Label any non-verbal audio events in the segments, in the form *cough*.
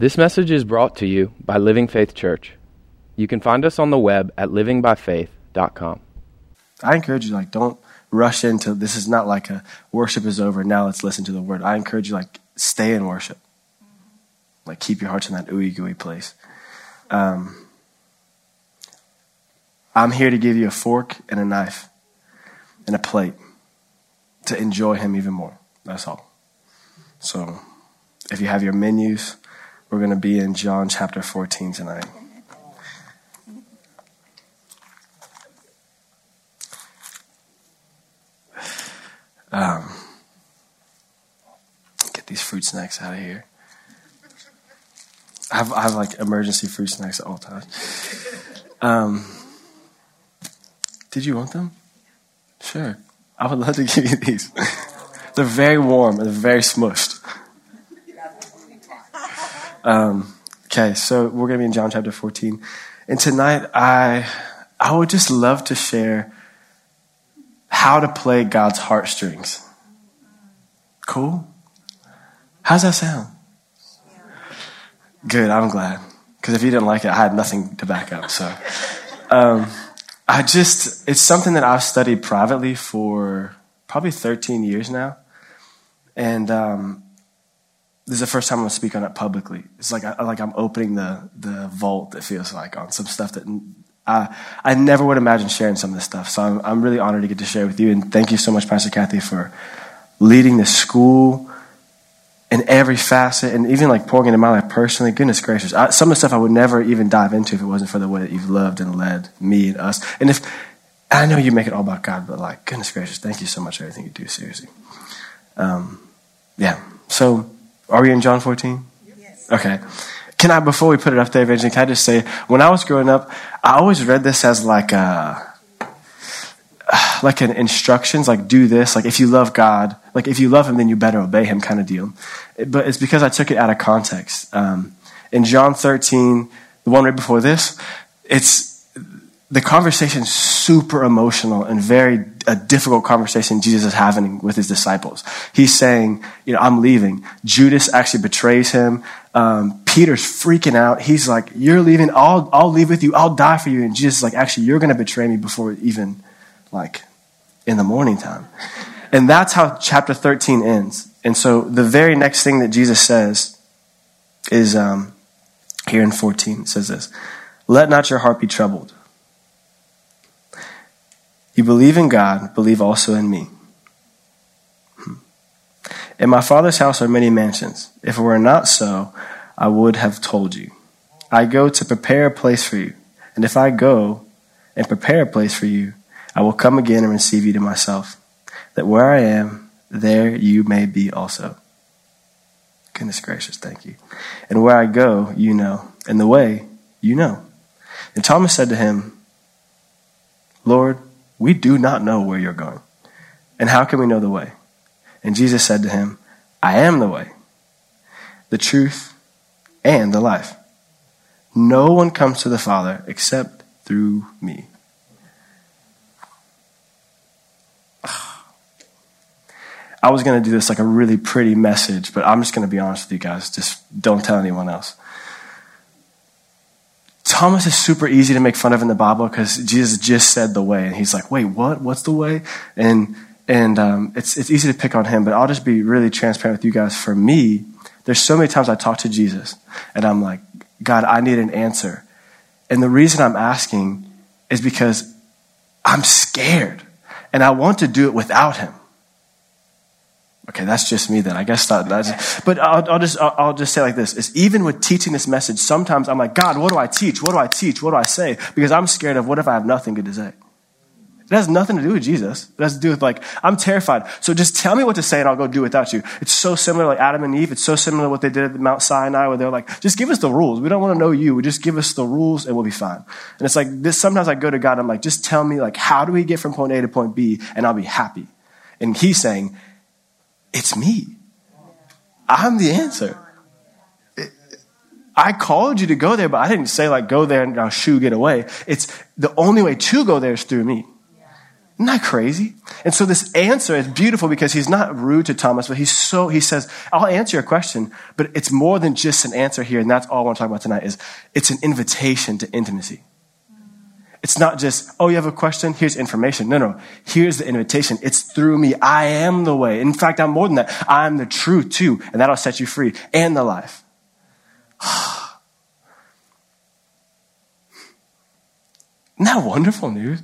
This message is brought to you by Living Faith Church. You can find us on the web at livingbyfaith.com. I encourage you, like, don't rush into this is not like a worship is over, now let's listen to the word. I encourage you, like, stay in worship. Like, keep your hearts in that ooey gooey place. Um, I'm here to give you a fork and a knife and a plate to enjoy Him even more. That's all. So, if you have your menus, we're going to be in John chapter 14 tonight. Um, get these fruit snacks out of here. I have, I have like emergency fruit snacks at all times. Um, did you want them? Sure. I would love to *laughs* give you these. They're very warm and they're very smushed. Um, okay, so we're going to be in John chapter 14. And tonight, I, I would just love to share how to play God's heartstrings. Cool? How's that sound? Good, I'm glad. Because if you didn't like it, I had nothing to back up. So, um, I just, it's something that I've studied privately for probably 13 years now. And um, this is the first time I'm to speak on it publicly. It's like, I, like I'm opening the, the vault, it feels like, on some stuff that I, I never would imagine sharing some of this stuff. So I'm, I'm really honored to get to share with you. And thank you so much, Pastor Kathy, for leading the school in every facet and even like pouring into my life personally. Goodness gracious. I, some of the stuff I would never even dive into if it wasn't for the way that you've loved and led me and us. And if, I know you make it all about God, but like, goodness gracious, thank you so much for everything you do, seriously. Um, yeah. So, are we in John 14? Yes. Okay. Can I, before we put it up there, Evangeline, can I just say, when I was growing up, I always read this as like a, *sighs* like an instructions, like do this, like if you love God, like if you love Him, then you better obey Him, kind of deal. But it's because I took it out of context. Um, in John 13, the one right before this, it's the conversation is super emotional and very a difficult conversation Jesus is having with his disciples. He's saying, you know, I'm leaving. Judas actually betrays him. Um, Peter's freaking out. He's like, you're leaving. I'll, I'll leave with you. I'll die for you. And Jesus is like, actually, you're going to betray me before even like in the morning time. And that's how chapter 13 ends. And so the very next thing that Jesus says is um, here in 14. It says this Let not your heart be troubled. You believe in God, believe also in me. Hmm. In my Father's house are many mansions. If it were not so, I would have told you. I go to prepare a place for you. And if I go and prepare a place for you, I will come again and receive you to myself, that where I am, there you may be also. Goodness gracious, thank you. And where I go, you know, and the way, you know. And Thomas said to him, Lord, we do not know where you're going. And how can we know the way? And Jesus said to him, I am the way, the truth, and the life. No one comes to the Father except through me. *sighs* I was going to do this like a really pretty message, but I'm just going to be honest with you guys. Just don't tell anyone else. Thomas is super easy to make fun of in the Bible because Jesus just said the way, and he's like, "Wait, what? What's the way?" And and um, it's it's easy to pick on him, but I'll just be really transparent with you guys. For me, there's so many times I talk to Jesus, and I'm like, "God, I need an answer," and the reason I'm asking is because I'm scared, and I want to do it without Him. Okay, that's just me then. I guess that, that's, but I'll, I'll just, I'll, I'll, just say like this, is even with teaching this message, sometimes I'm like, God, what do I teach? What do I teach? What do I say? Because I'm scared of what if I have nothing good to say? It has nothing to do with Jesus. It has to do with like, I'm terrified. So just tell me what to say and I'll go do without you. It's so similar like Adam and Eve. It's so similar to what they did at Mount Sinai where they're like, just give us the rules. We don't want to know you. Just give us the rules and we'll be fine. And it's like this, sometimes I go to God I'm like, just tell me like, how do we get from point A to point B and I'll be happy. And he's saying, it's me. I'm the answer. I called you to go there, but I didn't say like go there and now shoo get away. It's the only way to go there is through me. Isn't that crazy? And so this answer is beautiful because he's not rude to Thomas, but he's so, he says, I'll answer your question, but it's more than just an answer here. And that's all I want to talk about tonight is it's an invitation to intimacy. It's not just, oh, you have a question? Here's information. No, no. Here's the invitation. It's through me. I am the way. In fact, I'm more than that. I'm the truth too. And that'll set you free and the life. *sighs* Isn't that wonderful news?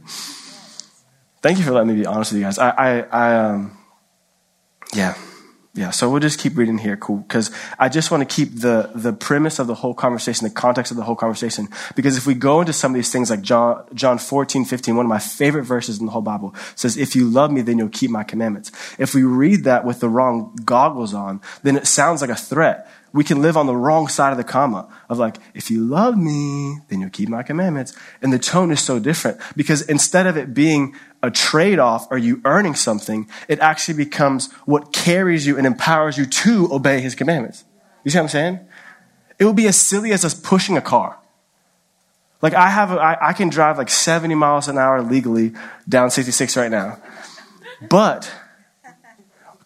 Thank you for letting me be honest with you guys. I, I, I um, yeah. Yeah, so we'll just keep reading here, cool. Because I just want to keep the, the premise of the whole conversation, the context of the whole conversation. Because if we go into some of these things like John, John 14, 15, one of my favorite verses in the whole Bible says, if you love me, then you'll keep my commandments. If we read that with the wrong goggles on, then it sounds like a threat we can live on the wrong side of the comma of like, if you love me, then you'll keep my commandments. And the tone is so different because instead of it being a trade off or you earning something, it actually becomes what carries you and empowers you to obey his commandments. You see what I'm saying? It would be as silly as us pushing a car. Like I have, a, I, I can drive like 70 miles an hour legally down 66 right now. But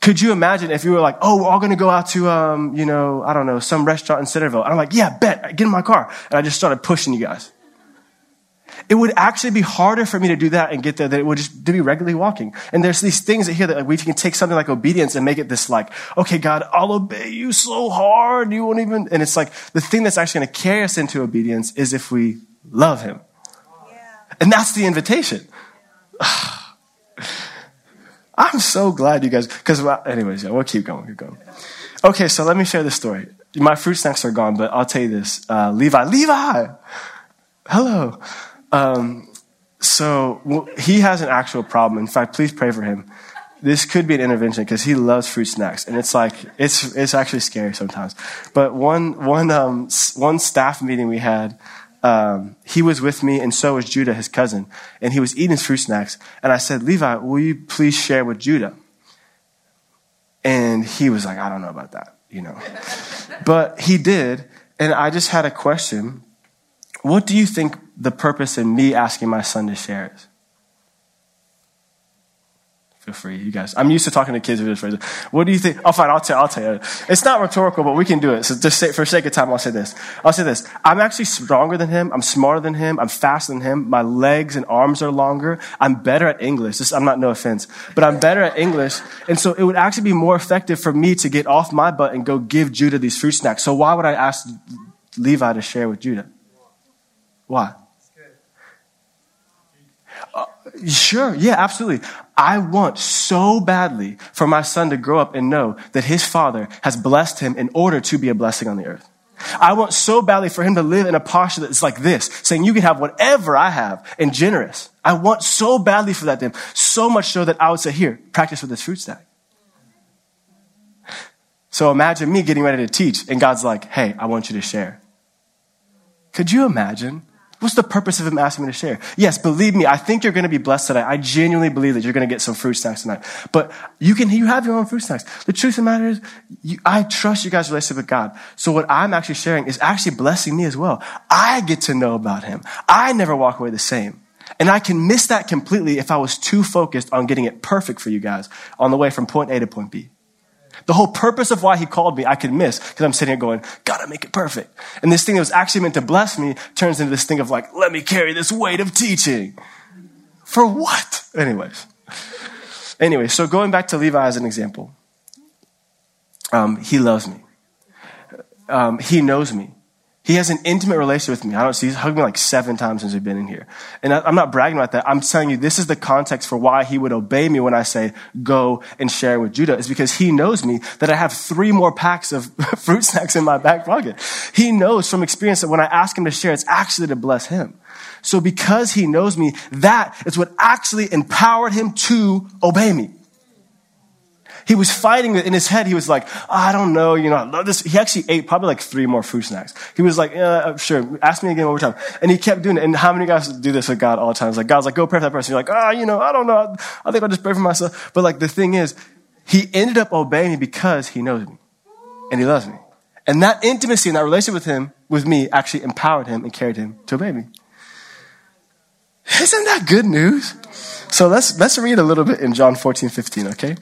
could you imagine if you were like, oh, we're all going to go out to, um, you know, I don't know, some restaurant in Centerville. And I'm like, yeah, bet, get in my car. And I just started pushing you guys. It would actually be harder for me to do that and get there than it would just to be regularly walking. And there's these things that here that like, we can take something like obedience and make it this like, okay, God, I'll obey you so hard. You won't even, and it's like the thing that's actually going to carry us into obedience is if we love him. Yeah. And that's the invitation. *sighs* I'm so glad you guys, because, well, anyways, yeah, we'll keep going, keep going. Okay, so let me share this story. My fruit snacks are gone, but I'll tell you this. Uh, Levi, Levi! Hello. Um, so well, he has an actual problem. In fact, please pray for him. This could be an intervention because he loves fruit snacks, and it's like it's it's actually scary sometimes. But one one um, one staff meeting we had, um, he was with me, and so was Judah, his cousin, and he was eating his fruit snacks. And I said, Levi, will you please share with Judah? And he was like, I don't know about that, you know. *laughs* but he did, and I just had a question. What do you think the purpose in me asking my son to share is? Feel free, you guys. I'm used to talking to kids with this phrase. What do you think? Oh, fine, I'll tell, I'll tell you. It's not rhetorical, but we can do it. So just say, for sake of time, I'll say this. I'll say this. I'm actually stronger than him. I'm smarter than him. I'm faster than him. My legs and arms are longer. I'm better at English. This, I'm not no offense, but I'm better at English. And so it would actually be more effective for me to get off my butt and go give Judah these fruit snacks. So why would I ask Levi to share with Judah? Why? Sure, yeah, absolutely. I want so badly for my son to grow up and know that his father has blessed him in order to be a blessing on the earth. I want so badly for him to live in a posture that's like this, saying, You can have whatever I have and generous. I want so badly for that to him, so much so that I would say, Here, practice with this fruit stack. So imagine me getting ready to teach, and God's like, Hey, I want you to share. Could you imagine What's the purpose of him asking me to share? Yes, believe me, I think you're going to be blessed tonight. I genuinely believe that you're going to get some fruit snacks tonight. But you can, you have your own fruit snacks. The truth of the matter is, you, I trust you guys' relationship with God. So what I'm actually sharing is actually blessing me as well. I get to know about him. I never walk away the same. And I can miss that completely if I was too focused on getting it perfect for you guys on the way from point A to point B. The whole purpose of why he called me, I could miss because I'm sitting here going, gotta make it perfect. And this thing that was actually meant to bless me turns into this thing of like, let me carry this weight of teaching. For what? Anyways. Anyway, so going back to Levi as an example, um, he loves me. Um, he knows me. He has an intimate relationship with me. I don't see, he's hugged me like seven times since we've been in here. And I, am not bragging about that. I'm telling you, this is the context for why he would obey me when I say, go and share with Judah, is because he knows me that I have three more packs of *laughs* fruit snacks in my back pocket. He knows from experience that when I ask him to share, it's actually to bless him. So because he knows me, that is what actually empowered him to obey me. He was fighting in his head. He was like, I don't know, you know, I love this. He actually ate probably like three more fruit snacks. He was like, yeah, sure, ask me again one more time. And he kept doing it. And how many guys do this with God all the time? It's like, God's like, go pray for that person. You're like, ah, oh, you know, I don't know. I think I'll just pray for myself. But like the thing is, he ended up obeying me because he knows me and he loves me. And that intimacy and that relationship with him, with me, actually empowered him and carried him to obey me. Isn't that good news? So let's, let's read a little bit in John 14, 15, okay?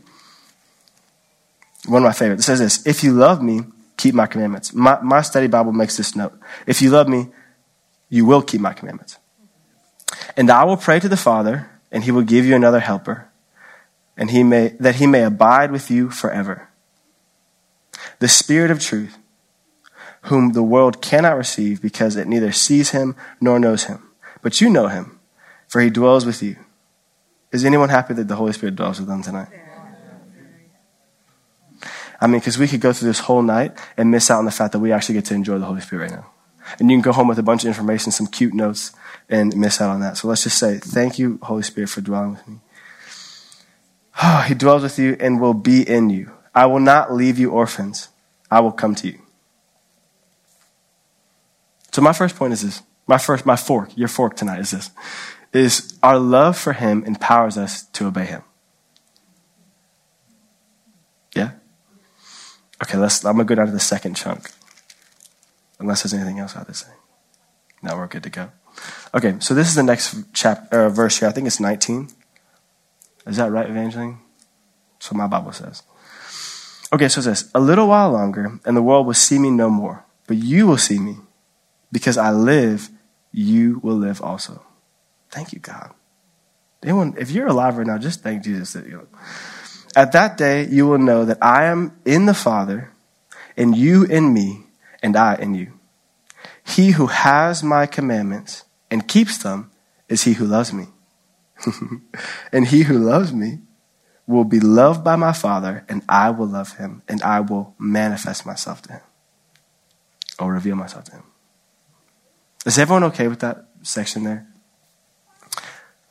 One of my favorites. It says this If you love me, keep my commandments. My, my study Bible makes this note. If you love me, you will keep my commandments. And I will pray to the Father, and he will give you another helper, and he may, that he may abide with you forever. The Spirit of truth, whom the world cannot receive because it neither sees him nor knows him. But you know him, for he dwells with you. Is anyone happy that the Holy Spirit dwells with them tonight? I mean, because we could go through this whole night and miss out on the fact that we actually get to enjoy the Holy Spirit right now. And you can go home with a bunch of information, some cute notes, and miss out on that. So let's just say, thank you, Holy Spirit, for dwelling with me. Oh, *sighs* he dwells with you and will be in you. I will not leave you orphans. I will come to you. So my first point is this. My first, my fork, your fork tonight is this. Is our love for him empowers us to obey him. Okay, let's, I'm going to go down to the second chunk. Unless there's anything else I have to say. Now we're good to go. Okay, so this is the next chapter, uh, verse here. I think it's 19. Is that right, Evangeline? What my Bible says. Okay, so it says, A little while longer, and the world will see me no more. But you will see me. Because I live, you will live also. Thank you, God. Anyone, if you're alive right now, just thank Jesus. That, you know. At that day, you will know that I am in the Father, and you in me, and I in you. He who has my commandments and keeps them is he who loves me. *laughs* and he who loves me will be loved by my Father, and I will love him, and I will manifest myself to him or reveal myself to him. Is everyone okay with that section there?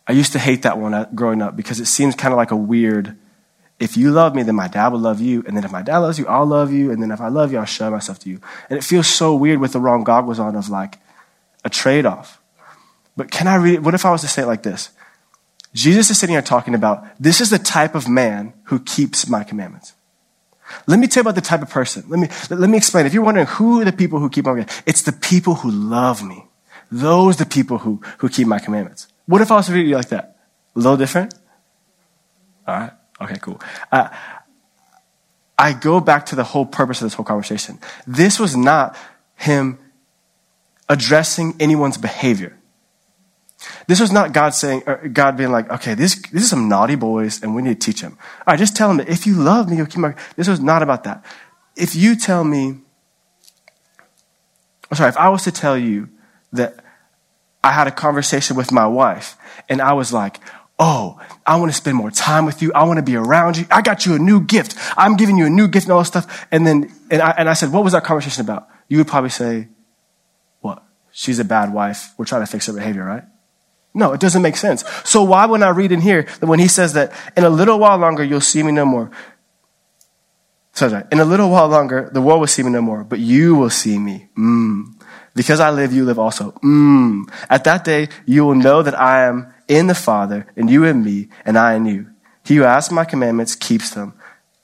I used to hate that one uh, growing up because it seems kind of like a weird if you love me, then my dad will love you. And then if my dad loves you, I'll love you. And then if I love you, I'll show myself to you. And it feels so weird with the wrong goggles on of like a trade off. But can I read it? What if I was to say it like this? Jesus is sitting here talking about this is the type of man who keeps my commandments. Let me tell you about the type of person. Let me, let me explain. If you're wondering who are the people who keep my commandments, it's the people who love me. Those the people who, who keep my commandments. What if I was to read you like that? A little different? All right. Okay, cool. Uh, I go back to the whole purpose of this whole conversation. This was not him addressing anyone's behavior. This was not God saying, God being like, okay, this, this is some naughty boys and we need to teach them. All right, just tell them that if you love me, you'll keep my, this was not about that. If you tell me, I'm sorry, if I was to tell you that I had a conversation with my wife and I was like, Oh, I want to spend more time with you. I want to be around you. I got you a new gift. I'm giving you a new gift and all this stuff. And then, and I, and I said, what was our conversation about? You would probably say, what? She's a bad wife. We're trying to fix her behavior, right? No, it doesn't make sense. So why would I read in here that when he says that in a little while longer, you'll see me no more? Sorry, in a little while longer, the world will see me no more, but you will see me. Mm. Because I live, you live also. Mm. At that day, you will know that I am in the Father, and you in me, and I in you. He who has my commandments keeps them,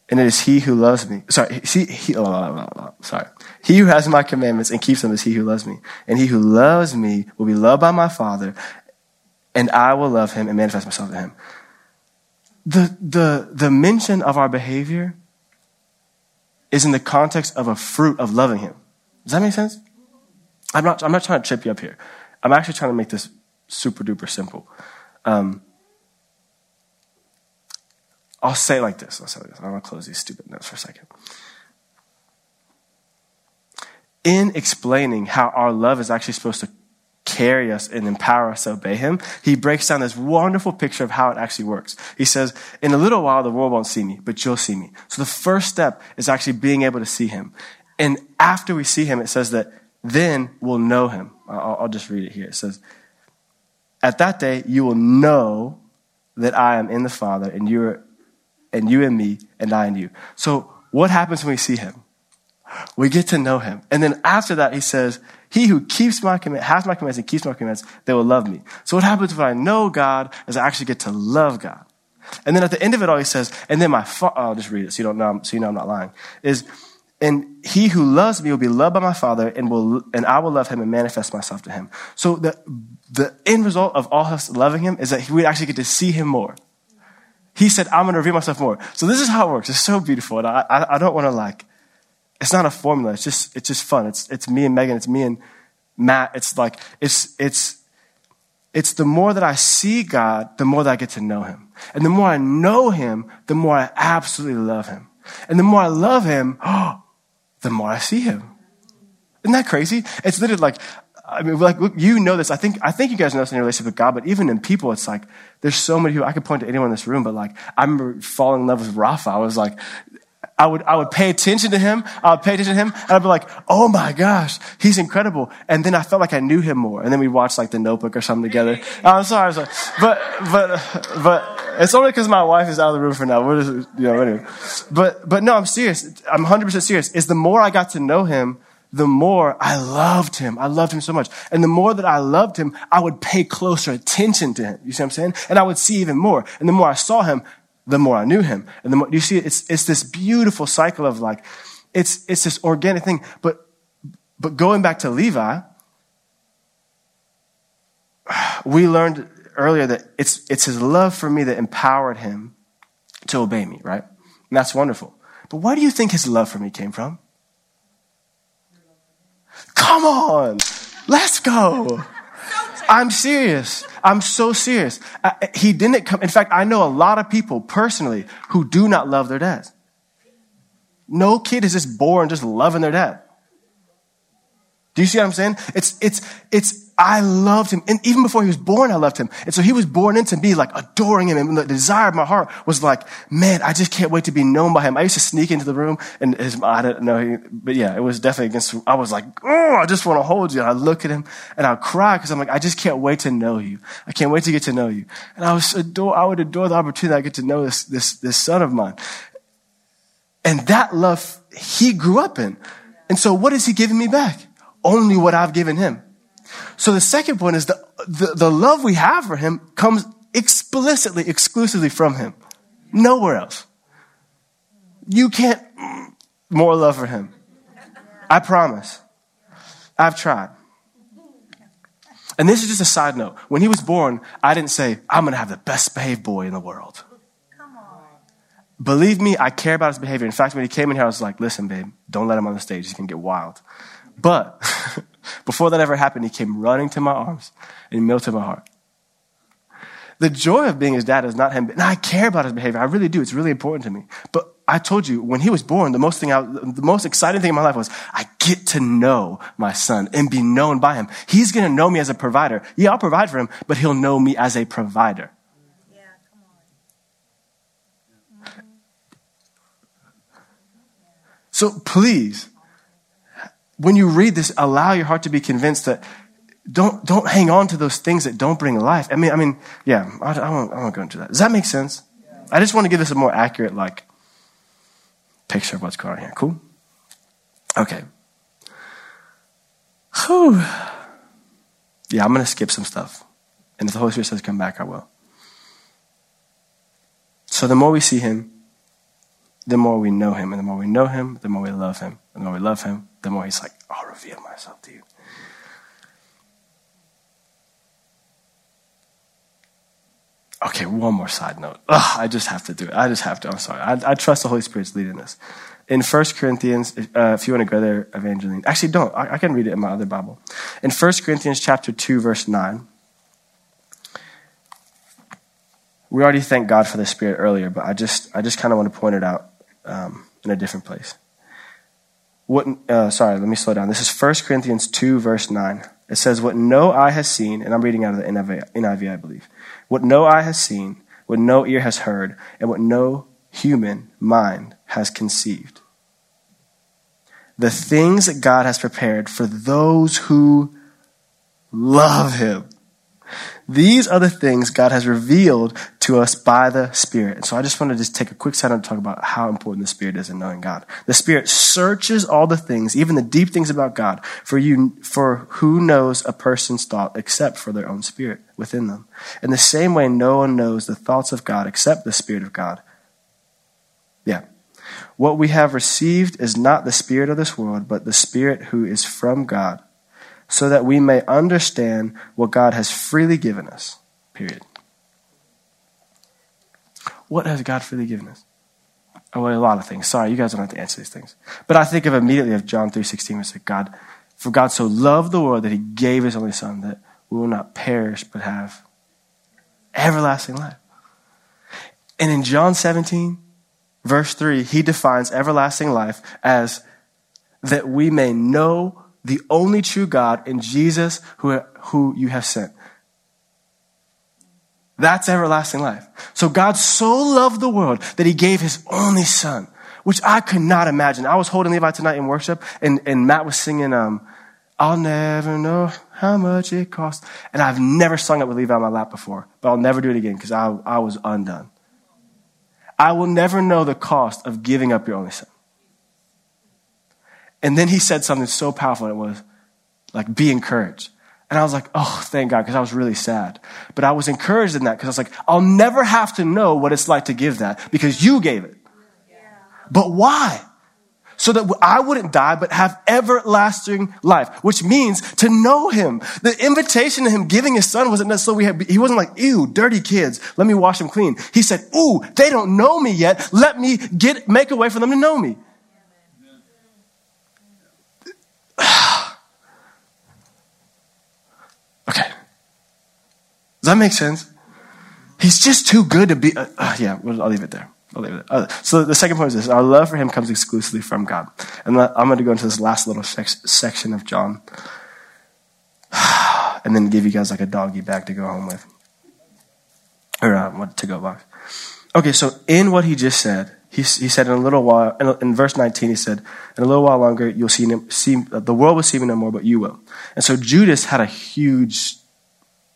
and it is he who loves me. Sorry, he, oh, oh, oh, sorry. He who has my commandments and keeps them is he who loves me. And he who loves me will be loved by my Father, and I will love him and manifest myself to him. The, the, the mention of our behavior is in the context of a fruit of loving him. Does that make sense? I'm not, I'm not trying to trip you up here. I'm actually trying to make this super duper simple. Um, I'll say it like this. I'll say it like this. I'm going to close these stupid notes for a second. In explaining how our love is actually supposed to carry us and empower us to obey him, he breaks down this wonderful picture of how it actually works. He says, in a little while, the world won't see me, but you'll see me. So the first step is actually being able to see him. And after we see him, it says that then we'll know him. I'll, I'll just read it here. It says, at that day, you will know that I am in the Father, and you are, and you in me, and I in you. So, what happens when we see Him? We get to know Him, and then after that, He says, "He who keeps my command, has my commands, and keeps my commands, they will love me." So, what happens when I know God? Is I actually get to love God. And then at the end of it all, He says, "And then my I'll just read it so you don't know, so you know I'm not lying." Is and he who loves me will be loved by my Father, and will and I will love him and manifest myself to him. So the the end result of all of us loving him is that we actually get to see him more. He said, "I'm going to reveal myself more." So this is how it works. It's so beautiful, and I I, I don't want to like. It's not a formula. It's just it's just fun. It's it's me and Megan. It's me and Matt. It's like it's it's it's the more that I see God, the more that I get to know him. And the more I know him, the more I absolutely love him. And the more I love him, *gasps* oh, the more I see him. Isn't that crazy? It's literally like, I mean, like, look, you know this. I think, I think you guys know this in your relationship with God, but even in people, it's like, there's so many who I could point to anyone in this room, but like, I remember falling in love with Rafa. I was like, I would, I would pay attention to him. I would pay attention to him and I'd be like, oh my gosh, he's incredible. And then I felt like I knew him more. And then we watched like the notebook or something together. *laughs* I'm sorry. I was like, but, but, but it's only because my wife is out of the room for now. What is it? You know, anyway. But, but no, I'm serious. I'm 100% serious. Is the more I got to know him, the more I loved him. I loved him so much. And the more that I loved him, I would pay closer attention to him. You see what I'm saying? And I would see even more. And the more I saw him, the more I knew him. And the more, you see, it's, it's this beautiful cycle of like, it's, it's this organic thing. But, but going back to Levi, *sighs* we learned earlier that it's, it's his love for me that empowered him to obey me, right? And that's wonderful. But where do you think his love for me came from? Come on, let's go. *laughs* I'm serious. I'm so serious. I, he didn't come. In fact, I know a lot of people personally who do not love their dad. No kid is just born just loving their dad. Do you see what I'm saying? It's, it's, it's, I loved him. And even before he was born, I loved him. And so he was born into me like adoring him. And the desire of my heart was like, man, I just can't wait to be known by him. I used to sneak into the room and his, I don't know, but yeah, it was definitely against, I was like, oh, I just want to hold you. And I look at him and I'd cry because I'm like, I just can't wait to know you. I can't wait to get to know you. And I was adore, I would adore the opportunity I get to know this, this, this son of mine. And that love he grew up in. And so what is he giving me back? only what I've given him. So the second point is the, the, the love we have for him comes explicitly, exclusively from him. Nowhere else. You can't mm, more love for him. I promise. I've tried. And this is just a side note. When he was born, I didn't say, I'm going to have the best behaved boy in the world. Come on. Believe me, I care about his behavior. In fact, when he came in here, I was like, listen, babe, don't let him on the stage. He can get wild. But *laughs* before that ever happened, he came running to my arms and he melted my heart. The joy of being his dad is not him. And I care about his behavior. I really do. It's really important to me. But I told you, when he was born, the most thing, I, the most exciting thing in my life was I get to know my son and be known by him. He's going to know me as a provider. Yeah, I'll provide for him, but he'll know me as a provider. Yeah, come on. So please, when you read this, allow your heart to be convinced that don't, don't hang on to those things that don't bring life. I mean, I mean, yeah, I, I, won't, I won't go into that. Does that make sense? I just want to give us a more accurate, like, picture of what's going on here. Cool? Okay. Whew. Yeah, I'm going to skip some stuff. And if the Holy Spirit says come back, I will. So the more we see him, the more we know him. And the more we know him, the more we love him. And the more we love him, the more he's like, I'll reveal myself to you. Okay, one more side note. Ugh, I just have to do it. I just have to. I'm sorry. I, I trust the Holy Spirit's leading this. In 1 Corinthians, uh, if you want to go there, Evangeline. Actually, don't. I, I can read it in my other Bible. In 1 Corinthians chapter 2, verse 9, we already thanked God for the Spirit earlier, but I just, I just kind of want to point it out um, in a different place. What, uh, sorry, let me slow down. This is 1 Corinthians 2, verse 9. It says, What no eye has seen, and I'm reading out of the NIV, NIV, I believe. What no eye has seen, what no ear has heard, and what no human mind has conceived. The things that God has prepared for those who love Him. These are the things God has revealed to us by the Spirit. And so I just want to just take a quick second to talk about how important the Spirit is in knowing God. The Spirit searches all the things, even the deep things about God, for you, for who knows a person's thought except for their own spirit within them. In the same way, no one knows the thoughts of God except the Spirit of God. Yeah. What we have received is not the Spirit of this world, but the Spirit who is from God, so that we may understand what God has freely given us. Period. What has God freely given us? Oh, well, a lot of things. Sorry, you guys don't have to answer these things. But I think of immediately of John 3.16, which said, God, for God so loved the world that he gave his only son that we will not perish but have everlasting life. And in John 17, verse 3, he defines everlasting life as that we may know the only true God in Jesus who, who you have sent. That's everlasting life. So God so loved the world that he gave his only son, which I could not imagine. I was holding Levi tonight in worship and, and Matt was singing, um, I'll never know how much it costs. And I've never sung it with Levi on my lap before, but I'll never do it again because I, I was undone. I will never know the cost of giving up your only son. And then he said something so powerful, it was like, be encouraged. And I was like, oh, thank God, because I was really sad. But I was encouraged in that because I was like, I'll never have to know what it's like to give that because you gave it. Yeah. But why? So that I wouldn't die, but have everlasting life, which means to know him. The invitation to him giving his son wasn't necessarily, had, he wasn't like, ew, dirty kids, let me wash them clean. He said, ooh, they don't know me yet. Let me get, make a way for them to know me. Does that make sense? He's just too good to be. Uh, uh, yeah, I'll leave it there. I'll leave it there. Uh, so the second point is this: our love for Him comes exclusively from God. And I'm going to go into this last little section of John, *sighs* and then give you guys like a doggy bag to go home with, or uh, what to go box. Okay, so in what he just said, he, he said in a little while, in, in, verse 19, he said, in a little while longer, you'll see, see the world will see me no more, but you will. And so Judas had a huge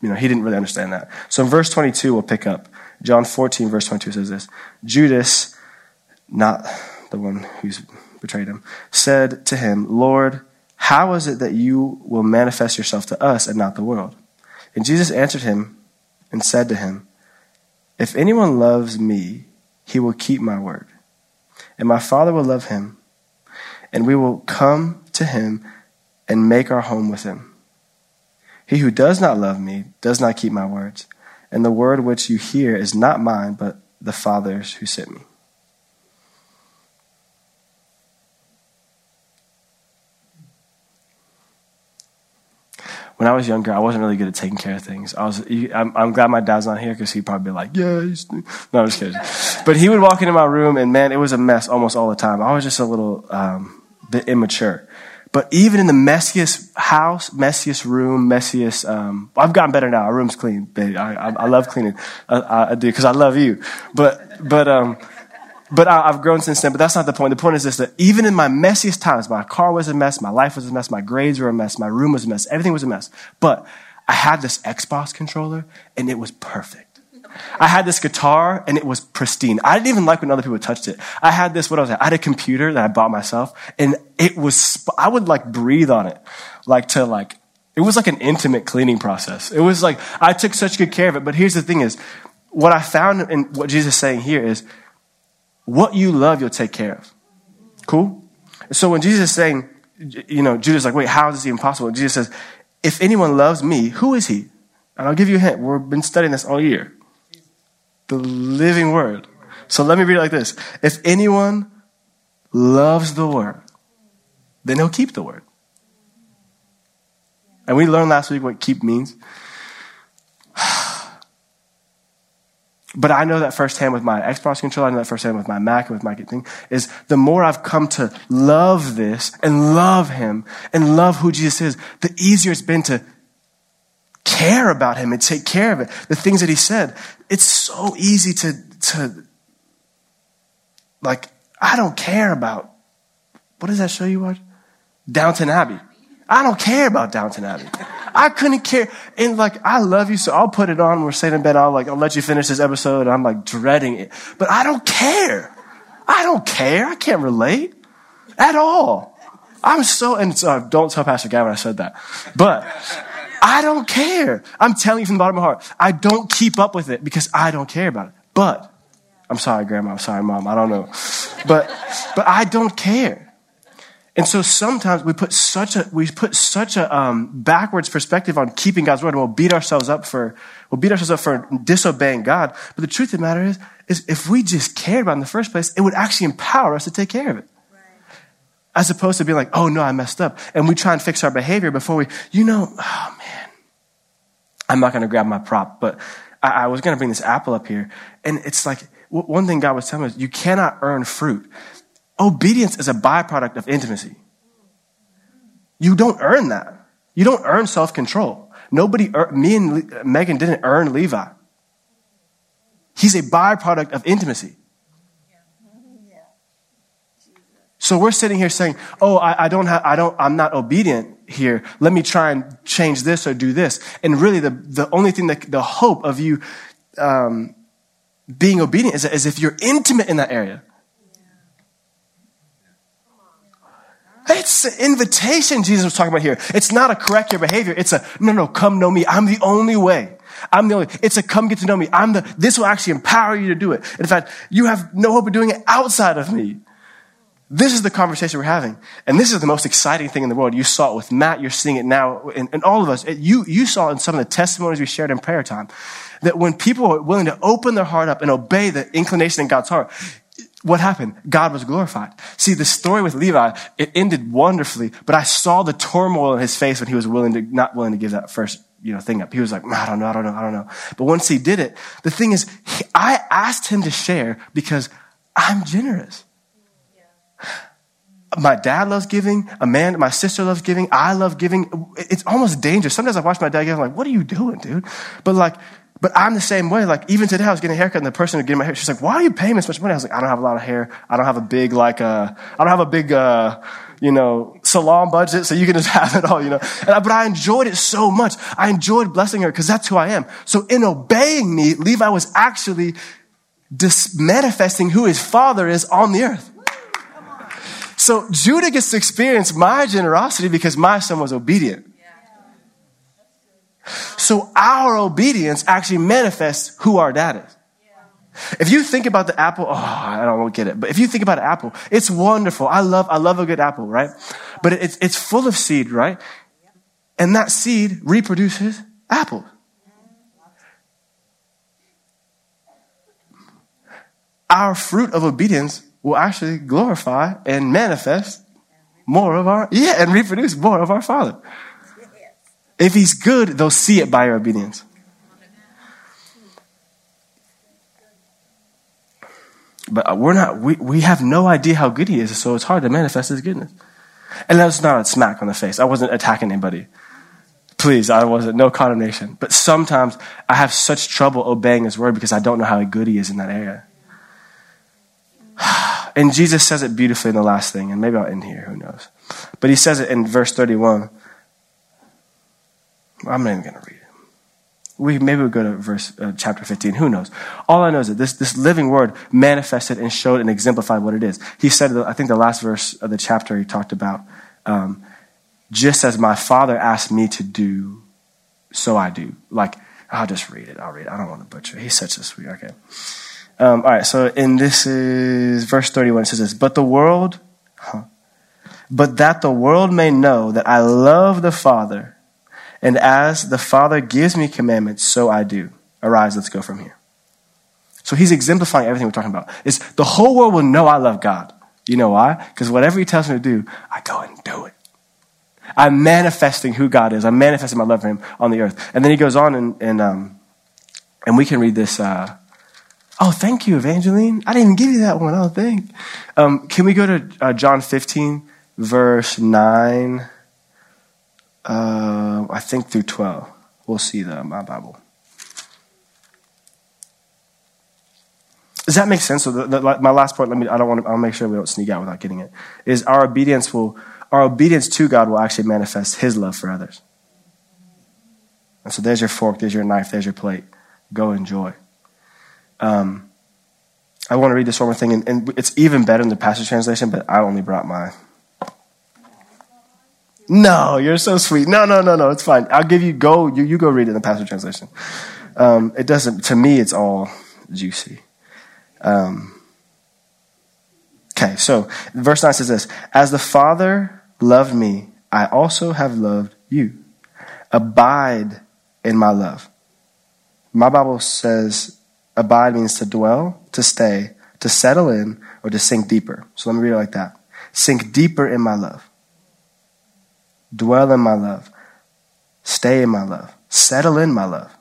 you know, he didn't really understand that. So in verse 22, we'll pick up. John 14, verse 22 says this Judas, not the one who's betrayed him, said to him, Lord, how is it that you will manifest yourself to us and not the world? And Jesus answered him and said to him, If anyone loves me, he will keep my word. And my Father will love him, and we will come to him and make our home with him. He who does not love me does not keep my words, and the word which you hear is not mine, but the Father's who sent me. when I was younger, I wasn't really good at taking care of things. I was, I'm, I'm glad my dad's not here because he'd probably be like, yeah, no, I'm just kidding. But he would walk into my room and man, it was a mess almost all the time. I was just a little, um, bit immature. But even in the messiest house, messiest room, messiest, um, I've gotten better now. Our room's clean, baby. I, I, I love cleaning. I, I do because I love you. But, but, um, but I, have grown since then. But that's not the point. The point is this: that even in my messiest times, my car was a mess, my life was a mess, my grades were a mess, my room was a mess, everything was a mess. But I had this Xbox controller, and it was perfect. I had this guitar and it was pristine. I didn't even like when other people touched it. I had this, what was I had a computer that I bought myself and it was, I would like breathe on it, like to like, it was like an intimate cleaning process. It was like, I took such good care of it. But here's the thing is, what I found in what Jesus is saying here is, what you love, you'll take care of. Cool? So when Jesus is saying, you know, Judas is like, wait, how is this even possible? Jesus says, if anyone loves me, who is he? And I'll give you a hint. We've been studying this all year the living word. So let me read it like this. If anyone loves the word, then he'll keep the word. And we learned last week what keep means. *sighs* But I know that firsthand with my Xbox controller, I know that firsthand with my Mac and with my thing, is the more I've come to love this and love him and love who Jesus is, the easier it's been to care about him and take care of it. The things that he said. It's so easy to, to, like, I don't care about, what does that show you watch? Downton Abbey. I don't care about Downton Abbey. *laughs* I couldn't care. And like, I love you, so I'll put it on. We're sitting in bed. I'll like, I'll let you finish this episode. I'm like dreading it, but I don't care. I don't care. I can't relate at all. I'm so, and so, don't tell Pastor Gavin I said that, but I don't care. I'm telling you from the bottom of my heart. I don't keep up with it because I don't care about it. But I'm sorry, Grandma. I'm sorry, Mom. I don't know. but, but I don't care. And so sometimes we put such a we put such a um, backwards perspective on keeping God's word, and we'll beat ourselves up for we'll beat ourselves up for disobeying God. But the truth of the matter is, is if we just cared about it in the first place, it would actually empower us to take care of it, as opposed to being like, "Oh no, I messed up," and we try and fix our behavior before we, you know, oh man, I'm not going to grab my prop, but I, I was going to bring this apple up here, and it's like one thing God was telling us: you cannot earn fruit. Obedience is a byproduct of intimacy. You don't earn that. You don't earn self control. Nobody, me and Megan didn't earn Levi. He's a byproduct of intimacy. So we're sitting here saying, "Oh, I, I, don't have, I don't, I'm not obedient here. Let me try and change this or do this." And really, the the only thing that the hope of you um, being obedient is, is if you're intimate in that area. It's an invitation Jesus was talking about here. It's not a correct your behavior. It's a, no, no, come know me. I'm the only way. I'm the only, it's a come get to know me. I'm the, this will actually empower you to do it. In fact, you have no hope of doing it outside of me. This is the conversation we're having. And this is the most exciting thing in the world. You saw it with Matt. You're seeing it now. And, and all of us, it, you, you saw in some of the testimonies we shared in prayer time that when people are willing to open their heart up and obey the inclination in God's heart, what happened? God was glorified. See, the story with Levi, it ended wonderfully, but I saw the turmoil in his face when he was willing to, not willing to give that first, you know, thing up. He was like, I don't know, I don't know, I don't know. But once he did it, the thing is, he, I asked him to share because I'm generous. My dad loves giving. Amanda, my sister loves giving. I love giving. It's almost dangerous. Sometimes I watch my dad give. I'm like, what are you doing, dude? But like, but I'm the same way. Like, even today, I was getting a haircut, and the person who getting my hair, she's like, why are you paying this much money? I was like, I don't have a lot of hair. I don't have a big, like, uh, I don't have a big, uh, you know, salon budget, so you can just *laughs* have it all, you know. I, but I enjoyed it so much. I enjoyed blessing her because that's who I am. So in obeying me, Levi was actually dis- manifesting who his father is on the earth. So Judah gets to experience my generosity because my son was obedient. So our obedience actually manifests who our dad is. If you think about the apple, oh, I don't get it. But if you think about an apple, it's wonderful. I love, I love a good apple, right? But it's, it's full of seed, right? And that seed reproduces apples. Our fruit of obedience will actually glorify and manifest more of our, yeah, and reproduce more of our Father. If he's good, they'll see it by your obedience. But uh, we're not, we, we have no idea how good he is, so it's hard to manifest his goodness. And that's not a smack on the face. I wasn't attacking anybody. Please, I wasn't, no condemnation. But sometimes I have such trouble obeying his word because I don't know how good he is in that area. *sighs* And Jesus says it beautifully in the last thing, and maybe I'll end here, who knows. But he says it in verse 31. I'm not even going to read it. We maybe we'll go to verse uh, chapter 15. Who knows? All I know is that this, this living word manifested and showed and exemplified what it is. He said, I think the last verse of the chapter he talked about, um, just as my father asked me to do, so I do. Like, I'll just read it. I'll read it. I don't want to butcher. He's such a sweet. Okay. Um, all right. So in this is verse 31. It says this, but the world, huh, but that the world may know that I love the Father and as the Father gives me commandments, so I do. Arise, let's go from here. So he's exemplifying everything we're talking about. Is the whole world will know I love God. You know why? Because whatever he tells me to do, I go and do it. I'm manifesting who God is. I'm manifesting my love for him on the earth. And then he goes on and, and, um, and we can read this. Uh, oh, thank you, Evangeline. I didn't even give you that one. Oh, thank. Um, can we go to uh, John 15, verse 9? uh, I think through 12. We'll see the, my Bible. Does that make sense? So the, the, my last point, let me, I don't want to, I'll make sure we don't sneak out without getting it, is our obedience will, our obedience to God will actually manifest His love for others. And so there's your fork, there's your knife, there's your plate. Go enjoy. Um, I want to read this one more thing, and, and it's even better in the Passion Translation, but I only brought my. No, you're so sweet. No, no, no, no. It's fine. I'll give you go. You, you go read it in the Passion Translation. Um, it doesn't. To me, it's all juicy. Um, Okay, so verse 9 says this As the Father loved me, I also have loved you. Abide in my love. My Bible says abide means to dwell, to stay, to settle in, or to sink deeper. So let me read it like that Sink deeper in my love. Dwell in my love. Stay in my love. Settle in my love.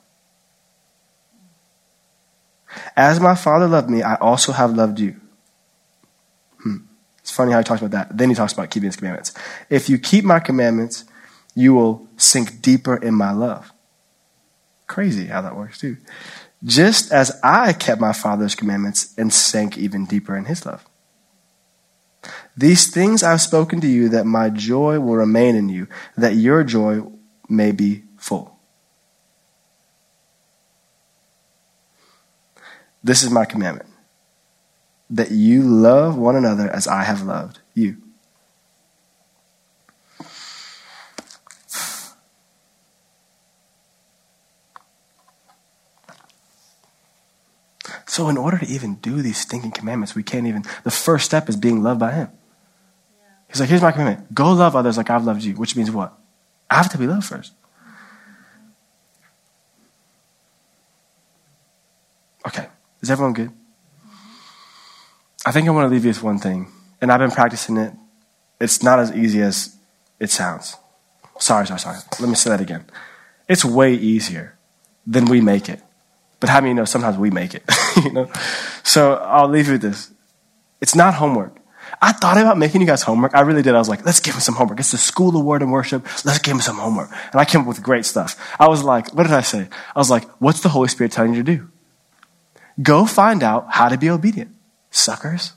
As my Father loved me, I also have loved you. Hmm. It's funny how he talks about that. Then he talks about keeping his commandments. If you keep my commandments, you will sink deeper in my love. Crazy how that works, too. Just as I kept my Father's commandments and sank even deeper in his love. These things I've spoken to you that my joy will remain in you, that your joy may be full. This is my commandment that you love one another as I have loved you. So, in order to even do these stinking commandments, we can't even. The first step is being loved by Him. He's like, here's my commandment go love others like I've loved you, which means what? I have to be loved first. Okay, is everyone good? I think I want to leave you with one thing, and I've been practicing it. It's not as easy as it sounds. Sorry, sorry, sorry. Let me say that again. It's way easier than we make it. But how many know sometimes we make it? *laughs* you know? So I'll leave you with this. It's not homework. I thought about making you guys homework. I really did. I was like, let's give him some homework. It's the school of word and worship. Let's give him some homework. And I came up with great stuff. I was like, what did I say? I was like, what's the Holy Spirit telling you to do? Go find out how to be obedient. Suckers.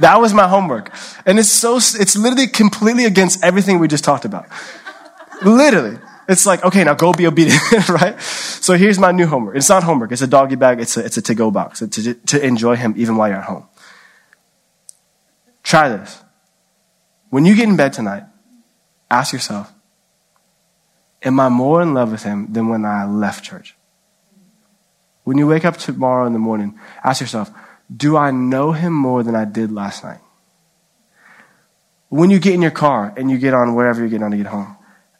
That was my homework. And it's so, it's literally completely against everything we just talked about. Literally. It's like, okay, now go be obedient, *laughs* right? So here's my new homework. It's not homework. It's a doggy bag. It's a, it's a to-go box to, to enjoy him even while you're at home. Try this. When you get in bed tonight, ask yourself, am I more in love with him than when I left church? When you wake up tomorrow in the morning, ask yourself, do I know him more than I did last night? When you get in your car and you get on wherever you're getting on to get home,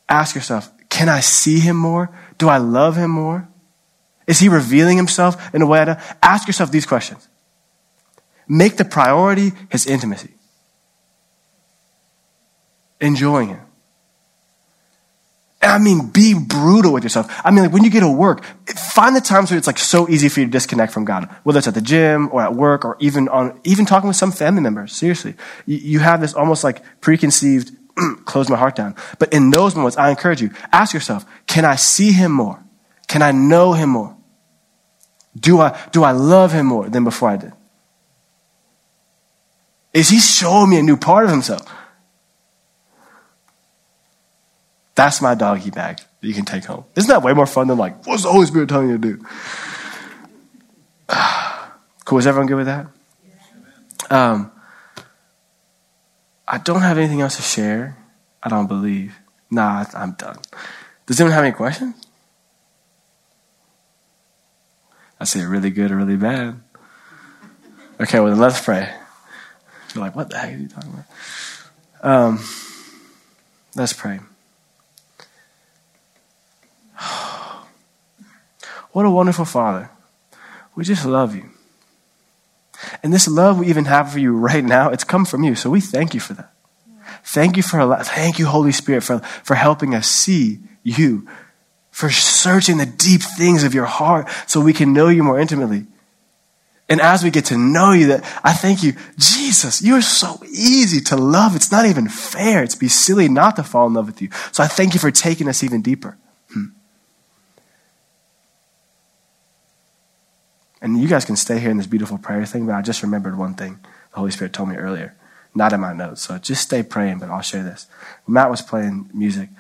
ask yourself, can I see him more? Do I love him more? Is he revealing himself in a way I don't? Ask yourself these questions. Make the priority his intimacy. Enjoying him. And I mean, be brutal with yourself. I mean, like when you get to work, find the times where it's like so easy for you to disconnect from God, whether it's at the gym or at work or even on, even talking with some family members. Seriously. You, you have this almost like preconceived, *clears throat* close my heart down. But in those moments, I encourage you, ask yourself, can I see him more? Can I know him more? Do I, do I love him more than before I did? Is he showing me a new part of himself? That's my doggy bag that you can take home. Isn't that way more fun than like, what's the Holy Spirit telling you to do? *sighs* cool. Is everyone good with that? Um, I don't have anything else to share. I don't believe. Nah, I'm done. Does anyone have any questions? I say really good or really bad. Okay, well then let's pray. You're like, what the heck are you talking about? Um, let's pray. *sighs* What a wonderful Father. We just love you. And this love we even have for you right now, it's come from you. So we thank you for that. Thank you for thank you, Holy Spirit, for, for helping us see you, for searching the deep things of your heart so we can know you more intimately. And as we get to know you, that I thank you, Jesus, you are so easy to love. It's not even fair. It's be silly not to fall in love with you. So I thank you for taking us even deeper. And you guys can stay here in this beautiful prayer thing, but I just remembered one thing the Holy Spirit told me earlier, not in my notes. So just stay praying, but I'll share this. Matt was playing music,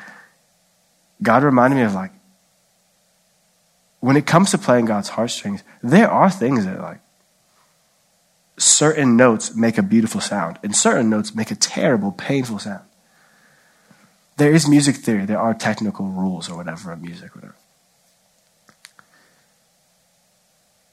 God reminded me of like, when it comes to playing God's heartstrings, there are things that like, certain notes make a beautiful sound, and certain notes make a terrible, painful sound. There is music theory. There are technical rules or whatever of music, whatever.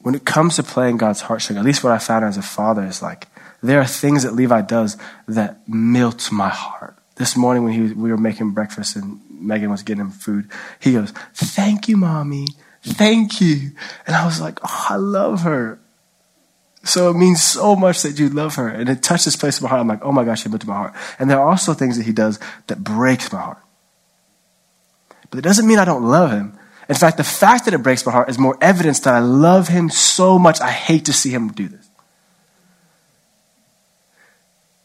When it comes to playing God's heartstring, at least what I found as a father is like there are things that Levi does that melt my heart. This morning when he we were making breakfast and Megan was getting him food, he goes, Thank you, mommy. Thank you. And I was like, Oh, I love her. So it means so much that you love her. And it touched this place in my heart. I'm like, oh my gosh, it melted my heart. And there are also things that he does that breaks my heart. But it doesn't mean I don't love him. In fact, the fact that it breaks my heart is more evidence that I love him so much I hate to see him do this.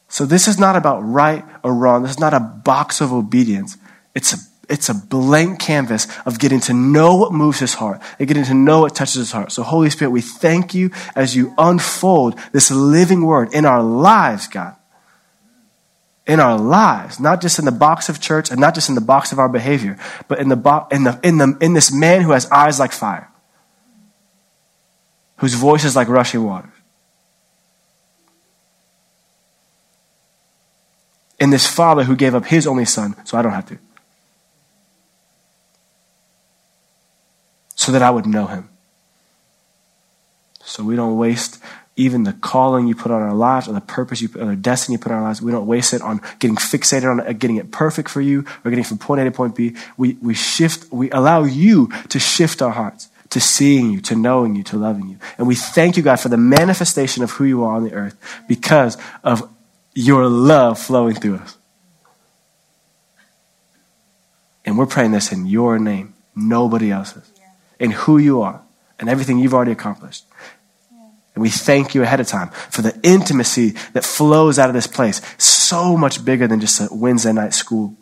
So this is not about right or wrong. This is not a box of obedience. It's a it's a blank canvas of getting to know what moves his heart and getting to know what touches his heart. So Holy Spirit, we thank you as you unfold this living word in our lives, God. In our lives, not just in the box of church and not just in the box of our behavior, but in the, bo- in the, in the, in this man who has eyes like fire, whose voice is like rushing waters. In this father who gave up his only son, so I don't have to. so that I would know him. So we don't waste even the calling you put on our lives or the purpose you put, or the destiny you put on our lives. We don't waste it on getting fixated on it, getting it perfect for you or getting from point A to point B. We, we shift, we allow you to shift our hearts to seeing you, to knowing you, to loving you. And we thank you, God, for the manifestation of who you are on the earth because of your love flowing through us. And we're praying this in your name, nobody else's in who you are and everything you've already accomplished. And we thank you ahead of time for the intimacy that flows out of this place, so much bigger than just a Wednesday night school.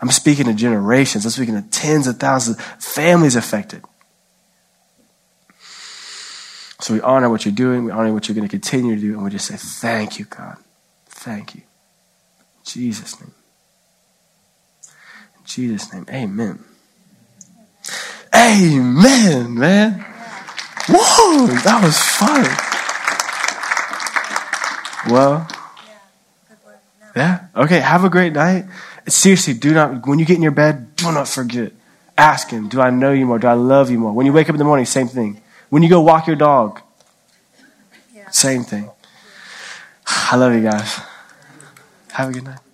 I'm speaking to generations, I'm speaking to tens of thousands of families affected. So we honor what you're doing, we honor what you're going to continue to do, and we just say, Thank you, God. Thank you. In Jesus' name. Jesus' name, amen. Amen, man. Whoa, that was fun. Well, yeah, okay, have a great night. Seriously, do not, when you get in your bed, do not forget. Ask Him, do I know you more? Do I love you more? When you wake up in the morning, same thing. When you go walk your dog, same thing. *sighs* I love you guys. Have a good night.